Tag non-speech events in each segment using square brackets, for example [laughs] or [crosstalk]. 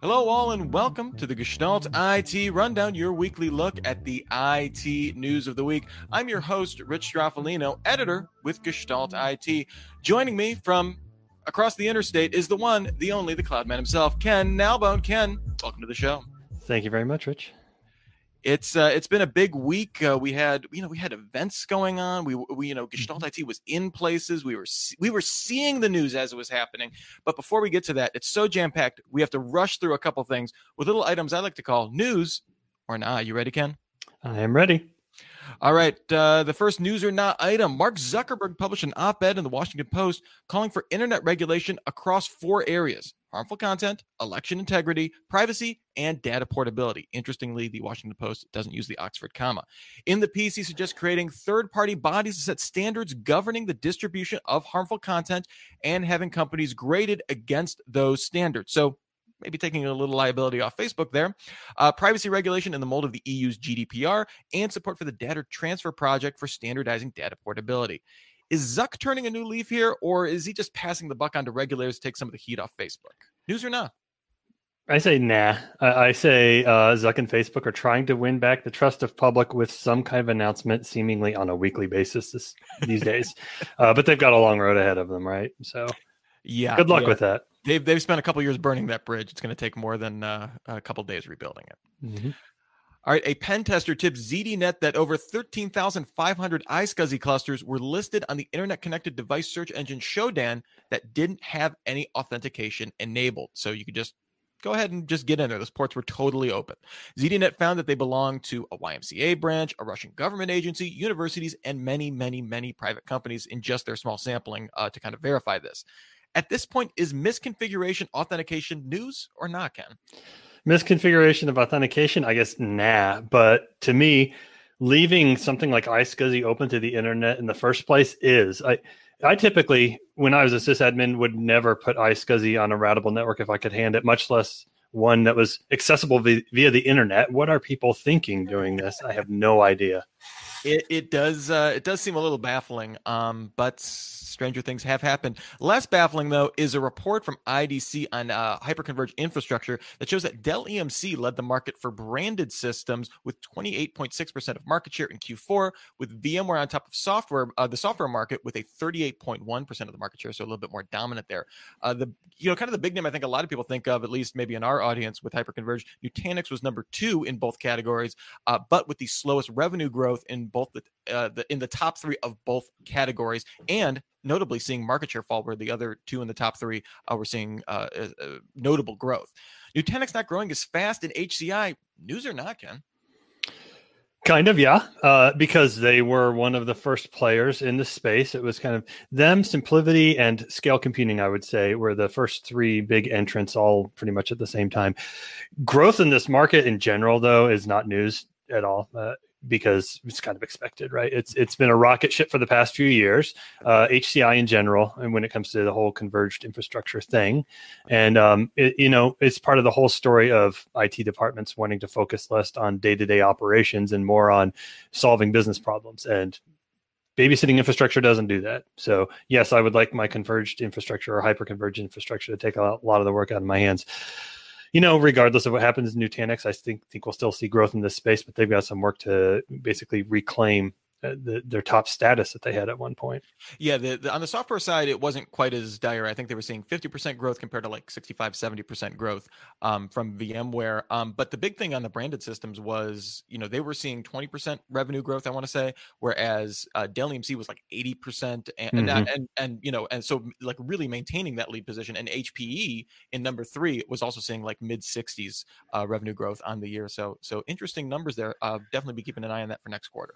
Hello, all, and welcome to the Gestalt IT Rundown, your weekly look at the IT news of the week. I'm your host, Rich Stroffolino, editor with Gestalt IT. Joining me from across the interstate is the one, the only, the Cloud Man himself, Ken Nalbone. Ken, welcome to the show. Thank you very much, Rich it's uh, it's been a big week. Uh, we had you know we had events going on. We we you know Gestalt mm-hmm. IT was in places. We were we were seeing the news as it was happening. But before we get to that, it's so jam packed. We have to rush through a couple things with little items I like to call news or not. You ready, Ken? I am ready. All right. Uh, the first news or not item Mark Zuckerberg published an op ed in the Washington Post calling for internet regulation across four areas harmful content, election integrity, privacy, and data portability. Interestingly, the Washington Post doesn't use the Oxford comma. In the piece, he suggests creating third party bodies to set standards governing the distribution of harmful content and having companies graded against those standards. So, maybe taking a little liability off Facebook there. Uh, privacy regulation in the mold of the EU's GDPR and support for the data transfer project for standardizing data portability. Is Zuck turning a new leaf here, or is he just passing the buck on to regulators to take some of the heat off Facebook? News or not? I say nah. I, say uh, Zuck and Facebook are trying to win back the trust of public with some kind of announcement, seemingly on a weekly basis this, these days. [laughs] Uh, but they've got a long road ahead of them, right? So, yeah. Good luck yeah. with that. They've they've spent a couple years burning that bridge. It's going to take more than uh, a couple days rebuilding it. Mm-hmm. All right, a pen tester tipped ZDNet that over 13,500 iSCSI clusters were listed on the internet connected device search engine Shodan that didn't have any authentication enabled. So you could just go ahead and just get in there. Those ports were totally open. ZDNet found that they belonged to a YMCA branch, a Russian government agency, universities, and many, many, many private companies in just their small sampling uh, to kind of verify this. At this point, is misconfiguration authentication news or not, Ken? Misconfiguration of authentication, I guess, nah. But to me, leaving something like iSCSI open to the internet in the first place is. I I typically, when I was a sysadmin, would never put iSCSI on a routable network if I could hand it, much less one that was accessible via, via the internet. What are people thinking doing this? I have no idea. It, it does uh, it does seem a little baffling, um, but stranger things have happened. Less baffling, though, is a report from IDC on uh, hyperconverged infrastructure that shows that Dell EMC led the market for branded systems with 28.6% of market share in Q4, with VMware on top of software, uh, the software market with a 38.1% of the market share, so a little bit more dominant there. Uh, the you know kind of the big name I think a lot of people think of, at least maybe in our audience with hyperconverged, Nutanix was number two in both categories, uh, but with the slowest revenue growth in both the, uh, the in the top three of both categories, and notably seeing market share fall where the other two in the top three uh, were seeing uh, uh, notable growth. Nutanix not growing as fast in HCI. News or not, Ken? Kind of, yeah, uh, because they were one of the first players in the space. It was kind of them, SimpliVity, and Scale Computing. I would say were the first three big entrants, all pretty much at the same time. Growth in this market in general, though, is not news at all. Uh, because it's kind of expected, right? It's it's been a rocket ship for the past few years, uh, HCI in general, and when it comes to the whole converged infrastructure thing, and um, it, you know, it's part of the whole story of IT departments wanting to focus less on day to day operations and more on solving business problems. And babysitting infrastructure doesn't do that. So yes, I would like my converged infrastructure or hyper converged infrastructure to take a lot of the work out of my hands you know, regardless of what happens in Nutanix, I think think we'll still see growth in this space, but they've got some work to basically reclaim the, their top status that they had at one point. Yeah, the, the, on the software side, it wasn't quite as dire. I think they were seeing 50% growth compared to like 65, 70% growth um, from VMware. Um, but the big thing on the branded systems was, you know, they were seeing 20% revenue growth, I want to say, whereas uh, Dell EMC was like 80%. And, mm-hmm. and, and, and, you know, and so like really maintaining that lead position. And HPE in number three was also seeing like mid 60s uh, revenue growth on the year. So, so interesting numbers there. Uh, definitely be keeping an eye on that for next quarter.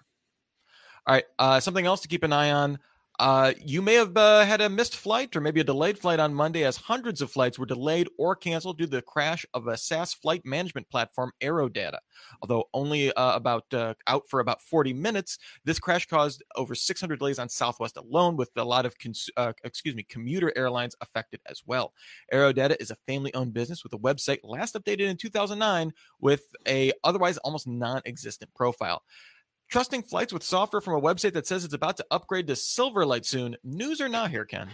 All right. Uh, something else to keep an eye on. Uh, you may have uh, had a missed flight or maybe a delayed flight on Monday as hundreds of flights were delayed or canceled due to the crash of a SaaS flight management platform, Aerodata. Although only uh, about uh, out for about 40 minutes, this crash caused over 600 delays on Southwest alone, with a lot of cons- uh, excuse me commuter airlines affected as well. Aerodata is a family-owned business with a website last updated in 2009 with a otherwise almost non-existent profile. Trusting flights with software from a website that says it's about to upgrade to Silverlight soon. News or not here, Ken?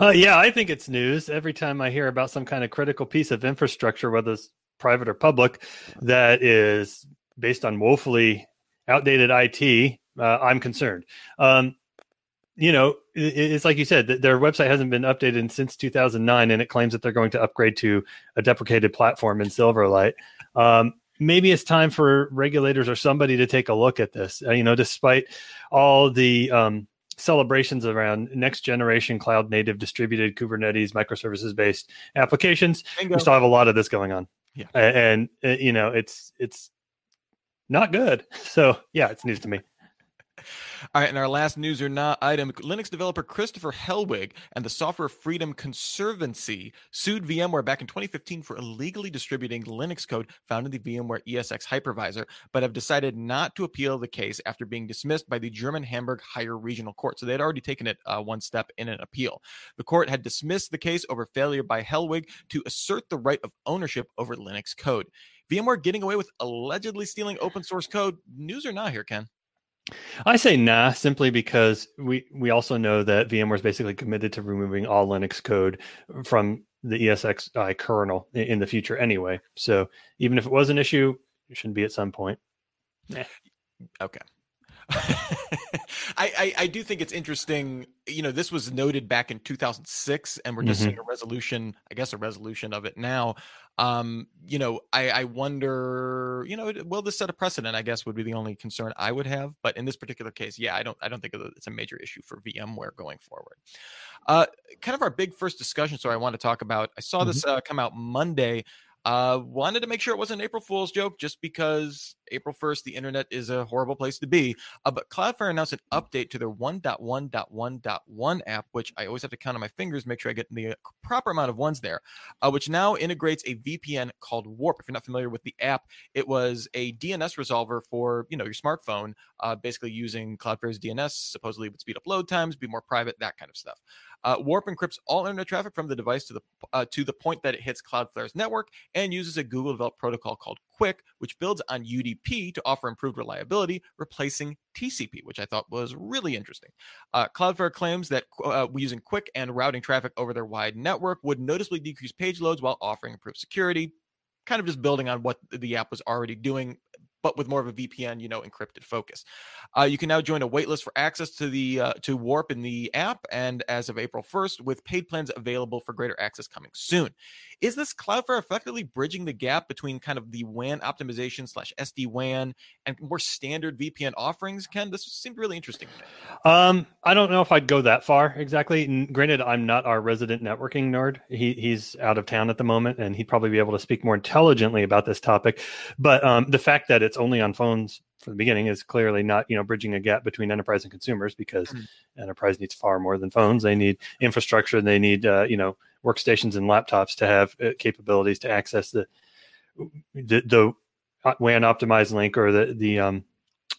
Uh, yeah, I think it's news. Every time I hear about some kind of critical piece of infrastructure, whether it's private or public, that is based on woefully outdated IT, uh, I'm concerned. Um, you know, it's like you said, their website hasn't been updated since 2009, and it claims that they're going to upgrade to a deprecated platform in Silverlight. Um, maybe it's time for regulators or somebody to take a look at this. Uh, you know, despite all the um, celebrations around next generation cloud native distributed Kubernetes microservices based applications, Bingo. we still have a lot of this going on. Yeah, and, and uh, you know, it's it's not good. [laughs] So yeah, it's news to me. [laughs] All right, and our last news or not item Linux developer Christopher Hellwig and the Software Freedom Conservancy sued VMware back in 2015 for illegally distributing Linux code found in the VMware ESX hypervisor, but have decided not to appeal the case after being dismissed by the German Hamburg Higher Regional Court. So they had already taken it uh, one step in an appeal. The court had dismissed the case over failure by Hellwig to assert the right of ownership over Linux code. VMware getting away with allegedly stealing open source code. News or not here, Ken? I say nah, simply because we we also know that VMware is basically committed to removing all Linux code from the ESXi kernel in the future anyway. So even if it was an issue, it shouldn't be at some point. Okay. [laughs] I, I, I do think it's interesting. You know, this was noted back in 2006, and we're just mm-hmm. seeing a resolution. I guess a resolution of it now. Um, you know, I, I wonder. You know, will this set a precedent? I guess would be the only concern I would have. But in this particular case, yeah, I don't I don't think it's a major issue for VMware going forward. Uh, kind of our big first discussion. So I want to talk about. I saw mm-hmm. this uh, come out Monday. Uh, wanted to make sure it wasn't an April Fool's joke just because April 1st, the internet is a horrible place to be. Uh, but Cloudflare announced an update to their 1.1.1.1 app, which I always have to count on my fingers, make sure I get the uh, proper amount of ones there, uh, which now integrates a VPN called Warp. If you're not familiar with the app, it was a DNS resolver for, you know, your smartphone, uh, basically using Cloudflare's DNS, supposedly would speed up load times, be more private, that kind of stuff. Uh, Warp encrypts all internet traffic from the device to the uh, to the point that it hits Cloudflare's network and uses a Google developed protocol called QUIC, which builds on UDP to offer improved reliability, replacing TCP, which I thought was really interesting. Uh, Cloudflare claims that uh, using QUIC and routing traffic over their wide network would noticeably decrease page loads while offering improved security. Kind of just building on what the app was already doing but with more of a VPN, you know, encrypted focus. Uh, you can now join a waitlist for access to the uh, to Warp in the app, and as of April 1st, with paid plans available for greater access coming soon. Is this Cloudflare effectively bridging the gap between kind of the WAN optimization slash SD WAN and more standard VPN offerings? Ken, this seemed really interesting. Um, I don't know if I'd go that far exactly. Granted, I'm not our resident networking nerd. He, he's out of town at the moment, and he'd probably be able to speak more intelligently about this topic. But um, the fact that it's only on phones from the beginning is clearly not you know bridging a gap between enterprise and consumers because mm. enterprise needs far more than phones. They need infrastructure. They need uh, you know workstations and laptops to have uh, capabilities to access the the, the WAN optimized link or the the um,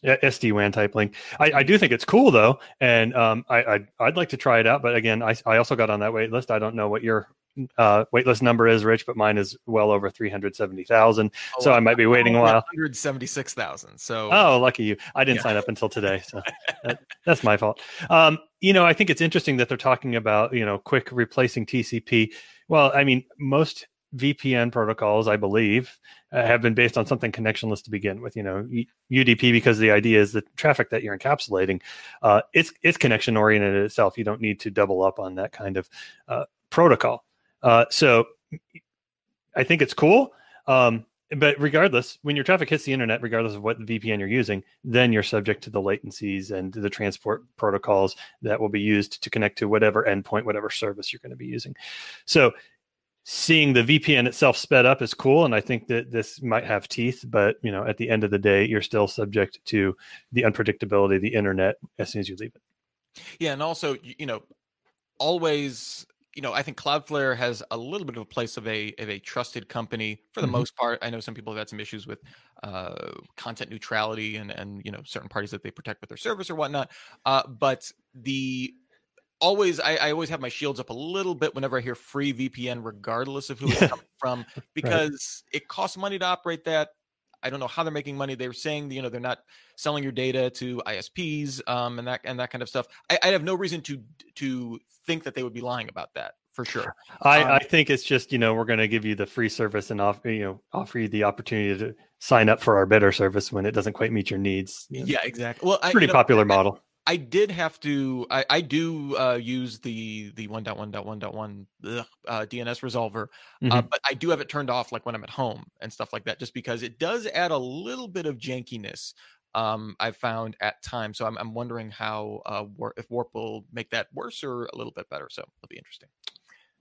SD WAN type link. I, I, do think it's cool though, and um, I, I would like to try it out. But again, I, I also got on that wait list. I don't know what your uh, waitlist number is, Rich, but mine is well over three hundred seventy thousand. Oh, so I might be waiting a while. One hundred seventy six thousand. So oh, lucky you! I didn't yeah. sign up until today, so [laughs] that, that's my fault. Um, you know, I think it's interesting that they're talking about you know QUIC replacing TCP. Well, I mean, most VPN protocols, I believe, uh, have been based on something connectionless to begin with. You know, UDP because the idea is the traffic that you're encapsulating, uh, it's it's connection oriented itself. You don't need to double up on that kind of uh, protocol. Uh, so I think it's cool. Um, but regardless, when your traffic hits the internet, regardless of what VPN you're using, then you're subject to the latencies and the transport protocols that will be used to connect to whatever endpoint, whatever service you're going to be using. So seeing the VPN itself sped up is cool, and I think that this might have teeth. But you know, at the end of the day, you're still subject to the unpredictability of the internet as soon as you leave it. Yeah, and also you know, always you know, I think Cloudflare has a little bit of a place of a of a trusted company for the mm-hmm. most part. I know some people have had some issues with uh, content neutrality and and you know certain parties that they protect with their service or whatnot. Uh, but the always I, I, always have my shields up a little bit whenever I hear free VPN, regardless of who it's coming from, [laughs] because right. it costs money to operate that. I don't know how they're making money. They were saying, you know, they're not selling your data to ISPs um, and that and that kind of stuff. I, I have no reason to to think that they would be lying about that for sure. I, um, I think it's just you know we're going to give you the free service and offer you know offer you the opportunity to sign up for our better service when it doesn't quite meet your needs. Yeah, exactly. Well, pretty I, popular know, model. I did have to. I, I do uh, use the the one dot one dot one dot one uh, DNS resolver, uh, mm-hmm. uh, but I do have it turned off like when I'm at home and stuff like that, just because it does add a little bit of jankiness. Um, I've found at times, so I'm, I'm wondering how uh, if Warp will make that worse or a little bit better. So it'll be interesting.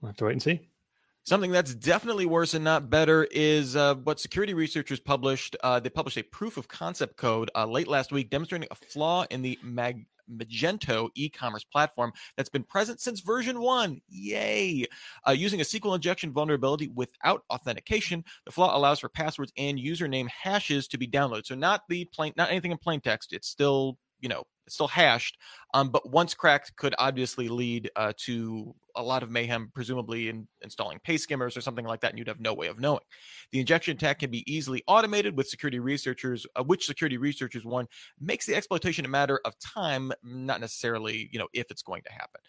We'll have to wait and see. Something that's definitely worse and not better is uh, what security researchers published. Uh, they published a proof of concept code uh, late last week demonstrating a flaw in the mag- Magento e-commerce platform that's been present since version one. Yay! Uh, using a SQL injection vulnerability without authentication, the flaw allows for passwords and username hashes to be downloaded. So not the plain, not anything in plain text. It's still you know still hashed um, but once cracked could obviously lead uh, to a lot of mayhem presumably in installing pay skimmers or something like that and you'd have no way of knowing. The injection attack can be easily automated with security researchers uh, which security researchers warn makes the exploitation a matter of time not necessarily you know if it's going to happen.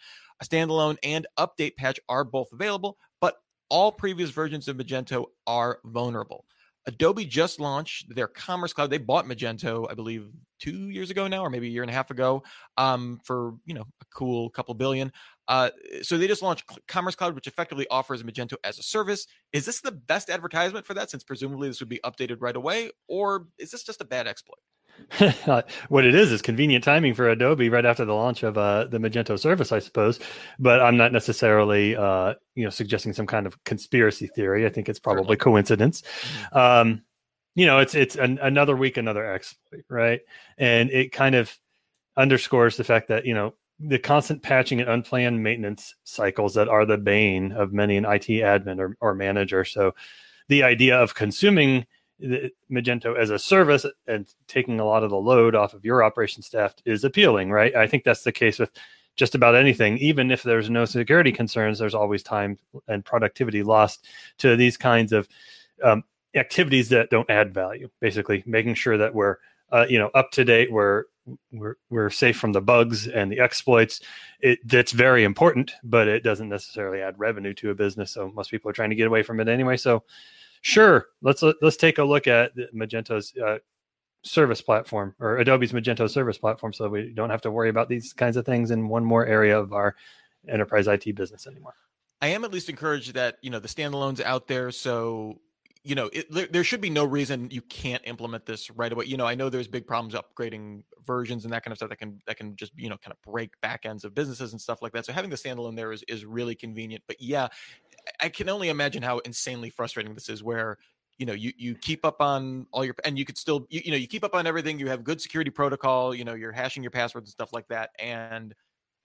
A standalone and update patch are both available but all previous versions of magento are vulnerable Adobe just launched their Commerce Cloud. They bought Magento, I believe, two years ago now, or maybe a year and a half ago, um, for you know a cool couple billion. Uh, so they just launched Commerce Cloud, which effectively offers Magento as a service. Is this the best advertisement for that? Since presumably this would be updated right away, or is this just a bad exploit? [laughs] what it is is convenient timing for Adobe right after the launch of uh, the Magento service, I suppose. But I'm not necessarily, uh, you know, suggesting some kind of conspiracy theory. I think it's probably coincidence. Mm-hmm. Um, you know, it's it's an, another week, another exploit, right? And it kind of underscores the fact that you know the constant patching and unplanned maintenance cycles that are the bane of many an IT admin or, or manager. So the idea of consuming Magento as a service and taking a lot of the load off of your operation staff is appealing, right? I think that's the case with just about anything. Even if there's no security concerns, there's always time and productivity lost to these kinds of um, activities that don't add value. Basically, making sure that we're uh, you know up to date, we're we're we're safe from the bugs and the exploits. It that's very important, but it doesn't necessarily add revenue to a business. So most people are trying to get away from it anyway. So Sure, let's let's take a look at Magento's uh, service platform or Adobe's Magento service platform, so we don't have to worry about these kinds of things in one more area of our enterprise IT business anymore. I am at least encouraged that you know the standalones out there, so you know it, there, there, should be no reason you can't implement this right away. You know, I know there's big problems upgrading versions and that kind of stuff that can that can just you know kind of break back ends of businesses and stuff like that. So having the standalone there is is really convenient. But yeah, I can only imagine how insanely frustrating this is where you know you you keep up on all your and you could still you, you know you keep up on everything you have good security protocol you know you're hashing your passwords and stuff like that and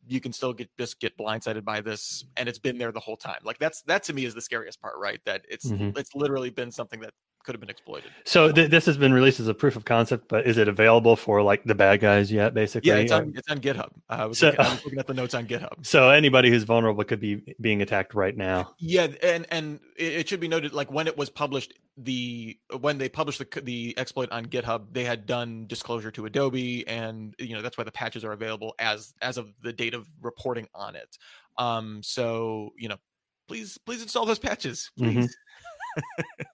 you can still get just get blindsided by this and it's been there the whole time like that's that to me is the scariest part right that it's mm-hmm. it's literally been something that could have been exploited. So th- this has been released as a proof of concept, but is it available for like the bad guys yet? Basically, yeah, it's on, it's on GitHub. Uh, I, was so, looking, I was [laughs] looking at the notes on GitHub. So anybody who's vulnerable could be being attacked right now. Yeah, and and it should be noted, like when it was published, the when they published the the exploit on GitHub, they had done disclosure to Adobe, and you know that's why the patches are available as as of the date of reporting on it. Um, so you know, please please install those patches, please. Mm-hmm. [laughs]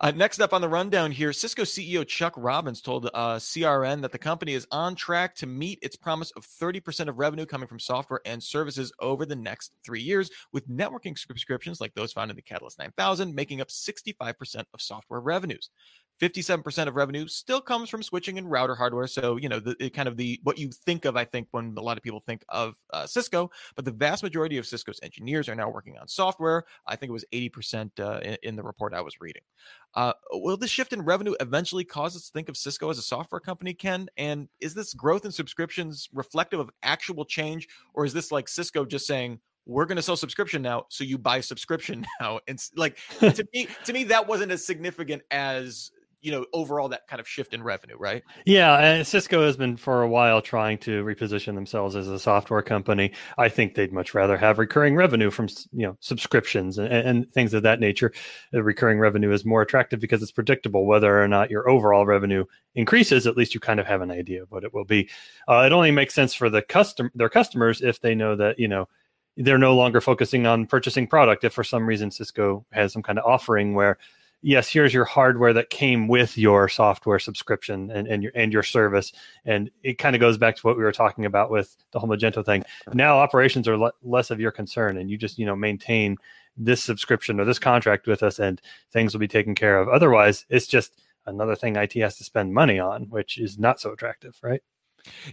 Uh, next up on the rundown here, Cisco CEO Chuck Robbins told uh, CRN that the company is on track to meet its promise of 30% of revenue coming from software and services over the next three years, with networking subscriptions like those found in the Catalyst 9000 making up 65% of software revenues. 57% of revenue still comes from switching and router hardware. So, you know, the kind of the what you think of, I think, when a lot of people think of uh, Cisco, but the vast majority of Cisco's engineers are now working on software. I think it was 80% uh, in, in, the report I was reading. Uh, will this shift in revenue eventually cause us to think of Cisco as a software company, Ken? And is this growth in subscriptions reflective of actual change, or is this like Cisco just saying, we're going to sell subscription now so you buy subscription [laughs] now and like to me to me that wasn't as significant as you know overall that kind of shift in revenue right? Yeah and cisco has been for a while trying to reposition themselves as a software company. I think they'd much rather have recurring revenue from you know subscriptions and, and things of that nature. The recurring revenue is more attractive because it's predictable whether or not your overall revenue increases at least you kind of have an idea of what it will be. Uh, it only makes sense for the custom their customers if they know that you know they're no longer focusing on purchasing product. If for some reason cisco has some kind of offering where yes, here's your hardware that came with your software subscription and, and your and your service. And it kind of goes back to what we were talking about with the whole Magento thing. Now operations are le- less of your concern, and you just you know maintain this subscription or this contract with us, and things will be taken care of. Otherwise, it's just another thing IT has to spend money on, which is not so attractive, right?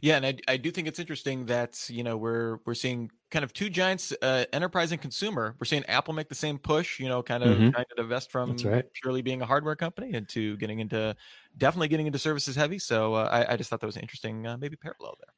Yeah, and I, I do think it's interesting that you know we're we're seeing kind of two giants, uh, enterprise and consumer. We're seeing Apple make the same push, you know, kind of mm-hmm. trying to divest from right. purely being a hardware company into getting into definitely getting into services heavy. So uh, I, I, just thought that was an interesting, uh, maybe parallel there.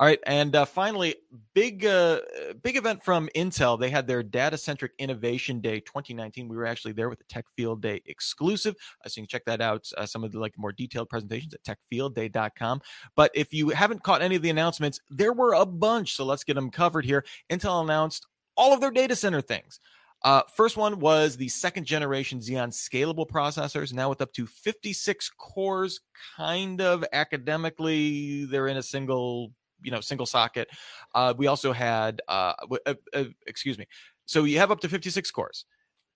All right, and uh, finally, big uh, big event from Intel. They had their Data Centric Innovation Day 2019. We were actually there with the Tech Field Day exclusive, uh, so you can check that out. Uh, some of the like more detailed presentations at techfieldday.com. But if you haven't caught any of the announcements, there were a bunch, so let's get them covered here. Intel announced all of their data center things. Uh, first one was the second generation Xeon scalable processors, now with up to 56 cores. Kind of academically, they're in a single you know single socket. Uh, we also had uh, uh, uh, excuse me. So you have up to 56 cores.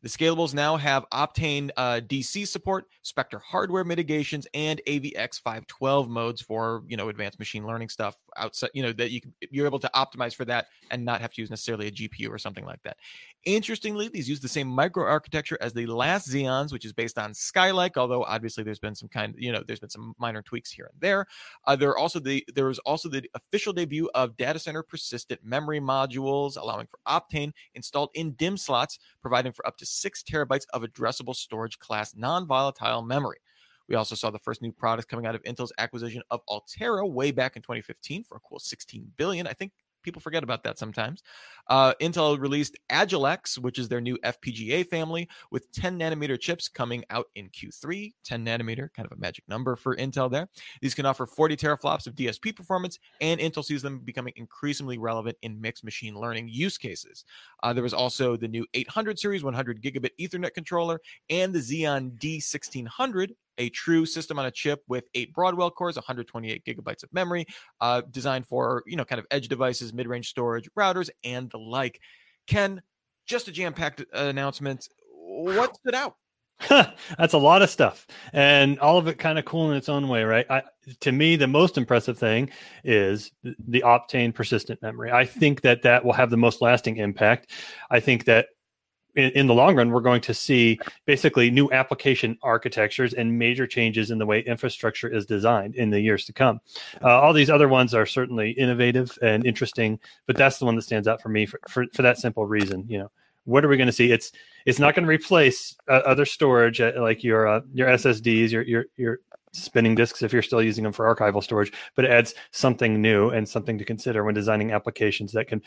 The scalables now have Optane uh, DC support, Spectre hardware mitigations, and AVX 512 modes for you know advanced machine learning stuff outside. You know that you you're able to optimize for that and not have to use necessarily a GPU or something like that. Interestingly, these use the same microarchitecture as the last Xeons, which is based on Skylake. Although obviously there's been some kind, you know, there's been some minor tweaks here and there. Uh, there are also the there was also the official debut of data center persistent memory modules, allowing for Optane installed in DIMM slots, providing for up to six terabytes of addressable storage class non-volatile memory. We also saw the first new products coming out of Intel's acquisition of Altera way back in 2015 for a cool 16 billion. I think people forget about that sometimes. Uh, Intel released Agilex, which is their new FPGA family with 10 nanometer chips coming out in Q3. 10 nanometer, kind of a magic number for Intel there. These can offer 40 teraflops of DSP performance, and Intel sees them becoming increasingly relevant in mixed machine learning use cases. Uh, there was also the new 800 series 100 gigabit Ethernet controller and the Xeon D1600 a true system on a chip with eight Broadwell cores, 128 gigabytes of memory, uh, designed for you know kind of edge devices, mid-range storage, routers, and the like. Ken, just a jam-packed announcement. What stood out? [laughs] That's a lot of stuff, and all of it kind of cool in its own way, right? I, to me, the most impressive thing is the Optane persistent memory. I think that that will have the most lasting impact. I think that in, in, the long run, we're going to see basically new application architectures and major changes in the way infrastructure is designed in the years to come. Uh, all these other ones are certainly innovative and interesting, but that's the one that stands out for me for, for, for that simple reason. You know, what are we going to see? It's it's not going to replace uh, other storage uh, like your uh, your SSDs, your your your spinning disks if you're still using them for archival storage, but it adds something new and something to consider when designing applications that can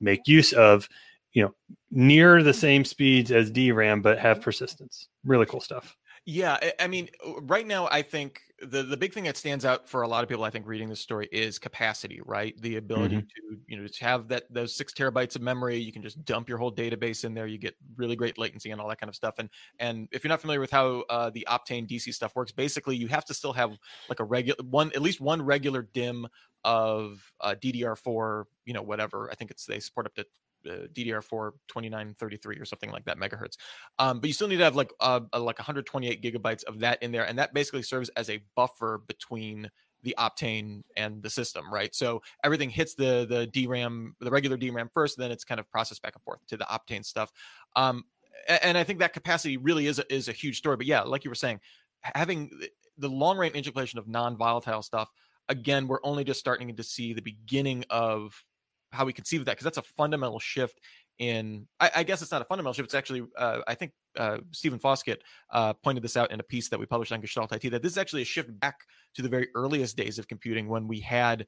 make use of you know near the same speeds as DRAM but have persistence. Really cool stuff. Yeah, I mean, right now I think the the big thing that stands out for a lot of people, I think, reading this story is capacity, right? The ability mm-hmm. to you know to have that those six terabytes of memory, you can just dump your whole database in there. You get really great latency and all that kind of stuff. And and if you're not familiar with how uh, the Optane DC stuff works, basically you have to still have like a regular one, at least one regular DIMM of uh, DDR4, you know, whatever. I think it's they support up to uh, DDR4 2933 or something like that megahertz. Um, but you still need to have like uh, like 128 gigabytes of that in there, and that basically serves as a buffer between the Optane and the system, right? So everything hits the the DRAM, the regular DRAM first, then it's kind of processed back and forth to the Optane stuff. Um, and I think that capacity really is a, is a huge story. But yeah, like you were saying, having the long range integration of non volatile stuff. Again, we're only just starting to see the beginning of how we conceive of that because that's a fundamental shift in I, I, guess it's not a fundamental shift it's actually uh, i think uh, stephen foskett uh, pointed this out in a piece that we published on gestalt it that this is actually a shift back to the very earliest days of computing when we had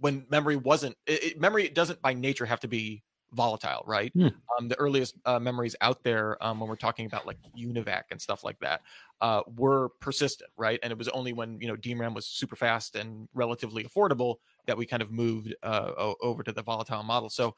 when memory wasn't it, memory doesn't by nature have to be volatile, right? Hmm. Um, the earliest uh, memories out there um, when we're talking about like UNIVAC and stuff like that uh, were persistent, right? And it was only when you know DRAM was super fast and relatively affordable that we kind of moved uh, over to the volatile model. So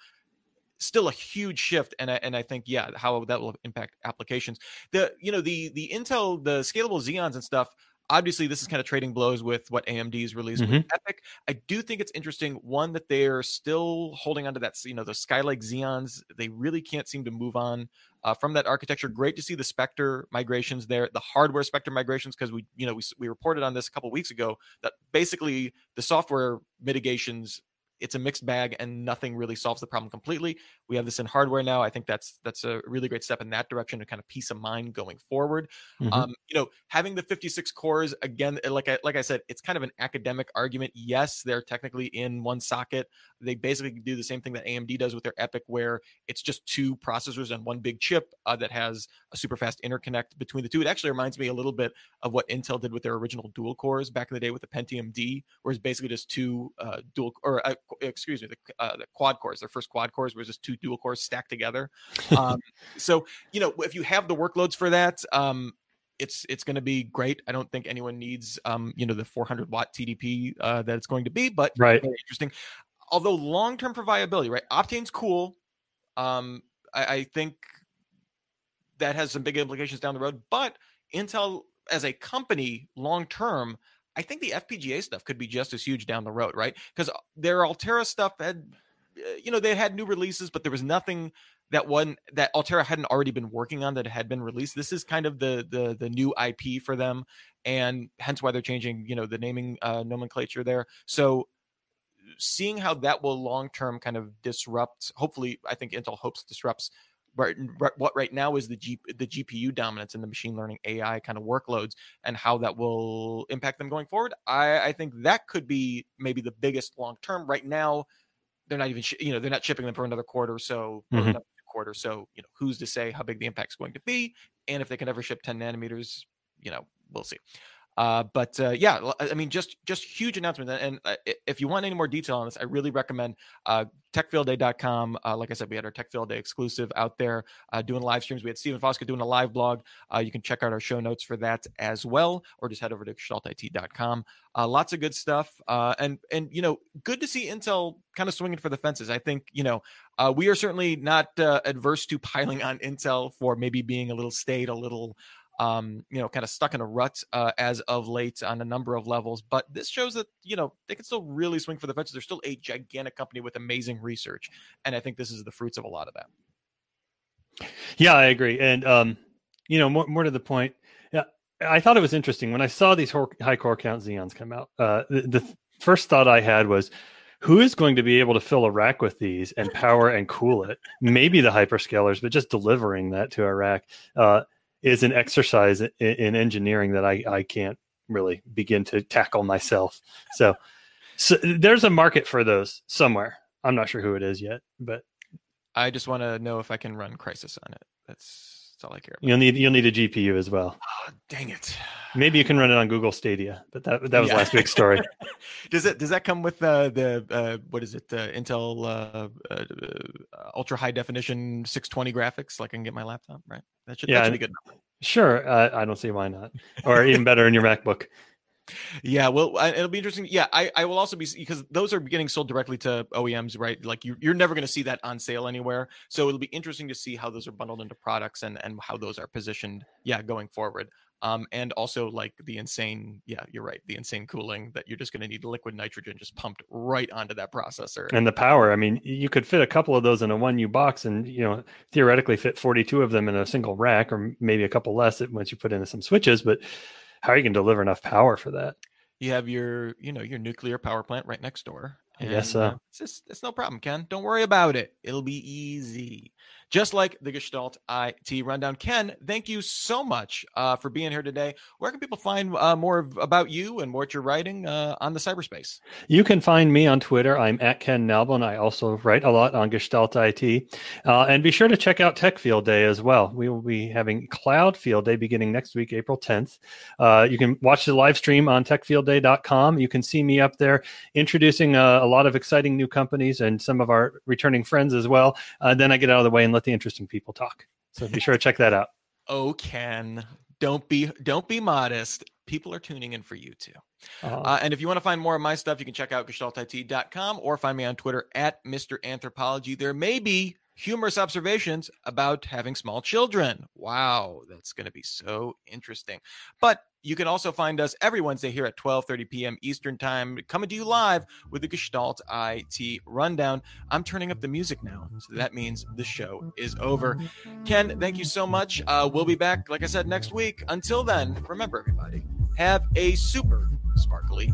still a huge shift and I, and I think yeah how that will impact applications the you know the the intel the scalable xeons and stuff obviously this is kind of trading blows with what AMD's released mm-hmm. with EPYC. I do think it's interesting one that they're still holding on to that you know the Skylake Xeons. They really can't seem to move on uh, from that architecture. Great to see the Spectre migrations there, the hardware Spectre migrations because we you know we we reported on this a couple weeks ago that basically the software mitigations it's a mixed bag and nothing really solves the problem completely. We have this in hardware now. I think that's that's a really great step in that direction to kind of peace of mind going forward. Mm-hmm. Um, you know, having the 56 cores again, eh, like I like I said, it's kind of an academic argument. Yes, they're technically in one socket. They basically do the same thing that AMD does with their EPYC, where it's just two processors and one big chip uh, that has a super fast interconnect between the two. It actually reminds me a little bit of what Intel did with their original dual cores back in the day with the Pentium D, where it's basically just two uh, dual or uh, excuse me, the, uh, the quad cores, their first quad cores was just two dual cores stacked together. [laughs] Um, so, you know, if you have the workloads for that, um, it's it's going to be great. I don't think anyone needs, um, you know, the 400 watt TDP uh, that it's going to be, but right, interesting. Although long term for viability, right? Optane's cool. Um, I, I think that has some big implications down the road, but Intel as a company, long term, I think the FPGA stuff could be just as huge down the road, right? Because uh, their Altera stuff had, uh, you know, they had new releases, but there was nothing that one that Altera hadn't already been working on that had been released. This is kind of the the the new IP for them, and hence why they're changing, you know, the naming uh, nomenclature there. So seeing how that will long term kind of disrupt hopefully i think intel hopes disrupts right, what right now is the G, the GPU dominance in the machine learning AI kind of workloads and how that will impact them going forward. I, I think that could be maybe the biggest long term. Right now, they're not even sh- you know they're not shipping them for another quarter, so mm-hmm. quarter. So you know who's to say how big the impact is going to be, and if they can ever ship 10 nanometers, you know we'll see. Uh, but uh, yeah, I mean, just just huge announcement. And uh, if you want any more detail on this, I really recommend uh, techfieldday.com. Uh, like I said, we had our Tech Day exclusive out there uh, doing live streams. We had Stephen Foskett doing a live blog. Uh, you can check out our show notes for that as well, or just head over to gestaltit.com. Uh, lots of good stuff. Uh, and and you know, good to see Intel kind of swinging for the fences. I think you know we are certainly not adverse to [laughs] piling on Intel for maybe being a little staid, a little um, you know, kind of stuck in a rut uh, as of late on a number of levels. But this shows that you know they can still really swing for the fences. They're still a gigantic company with amazing research, and I think this is the fruits of a lot of that. Yeah, I agree, and um, you know, more more to the point. Yeah, I thought it was interesting when I saw these high core count Xeons come out. Uh, the, the first thought I had was who is going to be able to fill a rack with these and power and cool it? Maybe the hyperscalers, but just delivering that to a rack. Uh, is an exercise in, in engineering that I, I can't really begin to tackle myself. So, so there's a market for those somewhere. I'm not sure who it is yet, but I just want to know if I can run Crysis on it. That's that's all I care about. You'll need you'll need a GPU as well. Oh, dang it. Maybe you can run it on Google Stadia, but that that was yeah. last week's story. [laughs] does it does that come with uh, the uh, what is it uh, Intel uh, uh, uh, ultra high definition 620 graphics like I can get my laptop right? That should, yeah, that should be good. Sure, I don't see why not. Or even better in your [laughs] MacBook. Yeah, well, it'll be interesting. Yeah, I, I will also be because those are getting sold directly to OEMs, right? Like you, you're never going to see that on sale anywhere. So it'll be interesting to see how those are bundled into products and and how those are positioned. Yeah, going forward. Um, and also like the insane, yeah, you're right, the insane cooling that you're just going to need liquid nitrogen just pumped right onto that processor. And the power. I mean, you could fit a couple of those in a one U box, and you know theoretically fit 42 of them in a single rack, or maybe a couple less once you put in some switches, but how are you going to deliver enough power for that? You have your, you know, your nuclear power plant right next door. Yes, uh, it's just it's no problem, Ken. Don't worry about it. It'll be easy. Just like the Gestalt IT Rundown. Ken, thank you so much uh, for being here today. Where can people find uh, more about you and what you're writing uh, on the cyberspace? You can find me on Twitter. I'm at Ken Nalbone. I also write a lot on Gestalt IT. Uh, and be sure to check out Tech Field Day as well. We will be having Cloud Field Day beginning next week, April 10th. Uh, you can watch the live stream on techfieldday.com. You can see me up there introducing uh, a lot of exciting new companies and some of our returning friends as well. Then I get out of the way and let the interesting people talk. So be sure to check that out. [laughs] Oh, Ken, don't be don't be modest. People are tuning in for you too. Uh-huh. Uh, and if you want to find more of my stuff, you can check out gestaltit.com or find me on Twitter at Mr. Anthropology. There may be humorous observations about having small children. Wow, that's going to be so interesting. But you can also find us every Wednesday here at 12:30 p.m. Eastern Time, coming to you live with the Gestalt IT rundown. I'm turning up the music now, so that means the show is over. Ken, thank you so much. Uh, we'll be back, like I said, next week. Until then, remember, everybody, have a super sparkly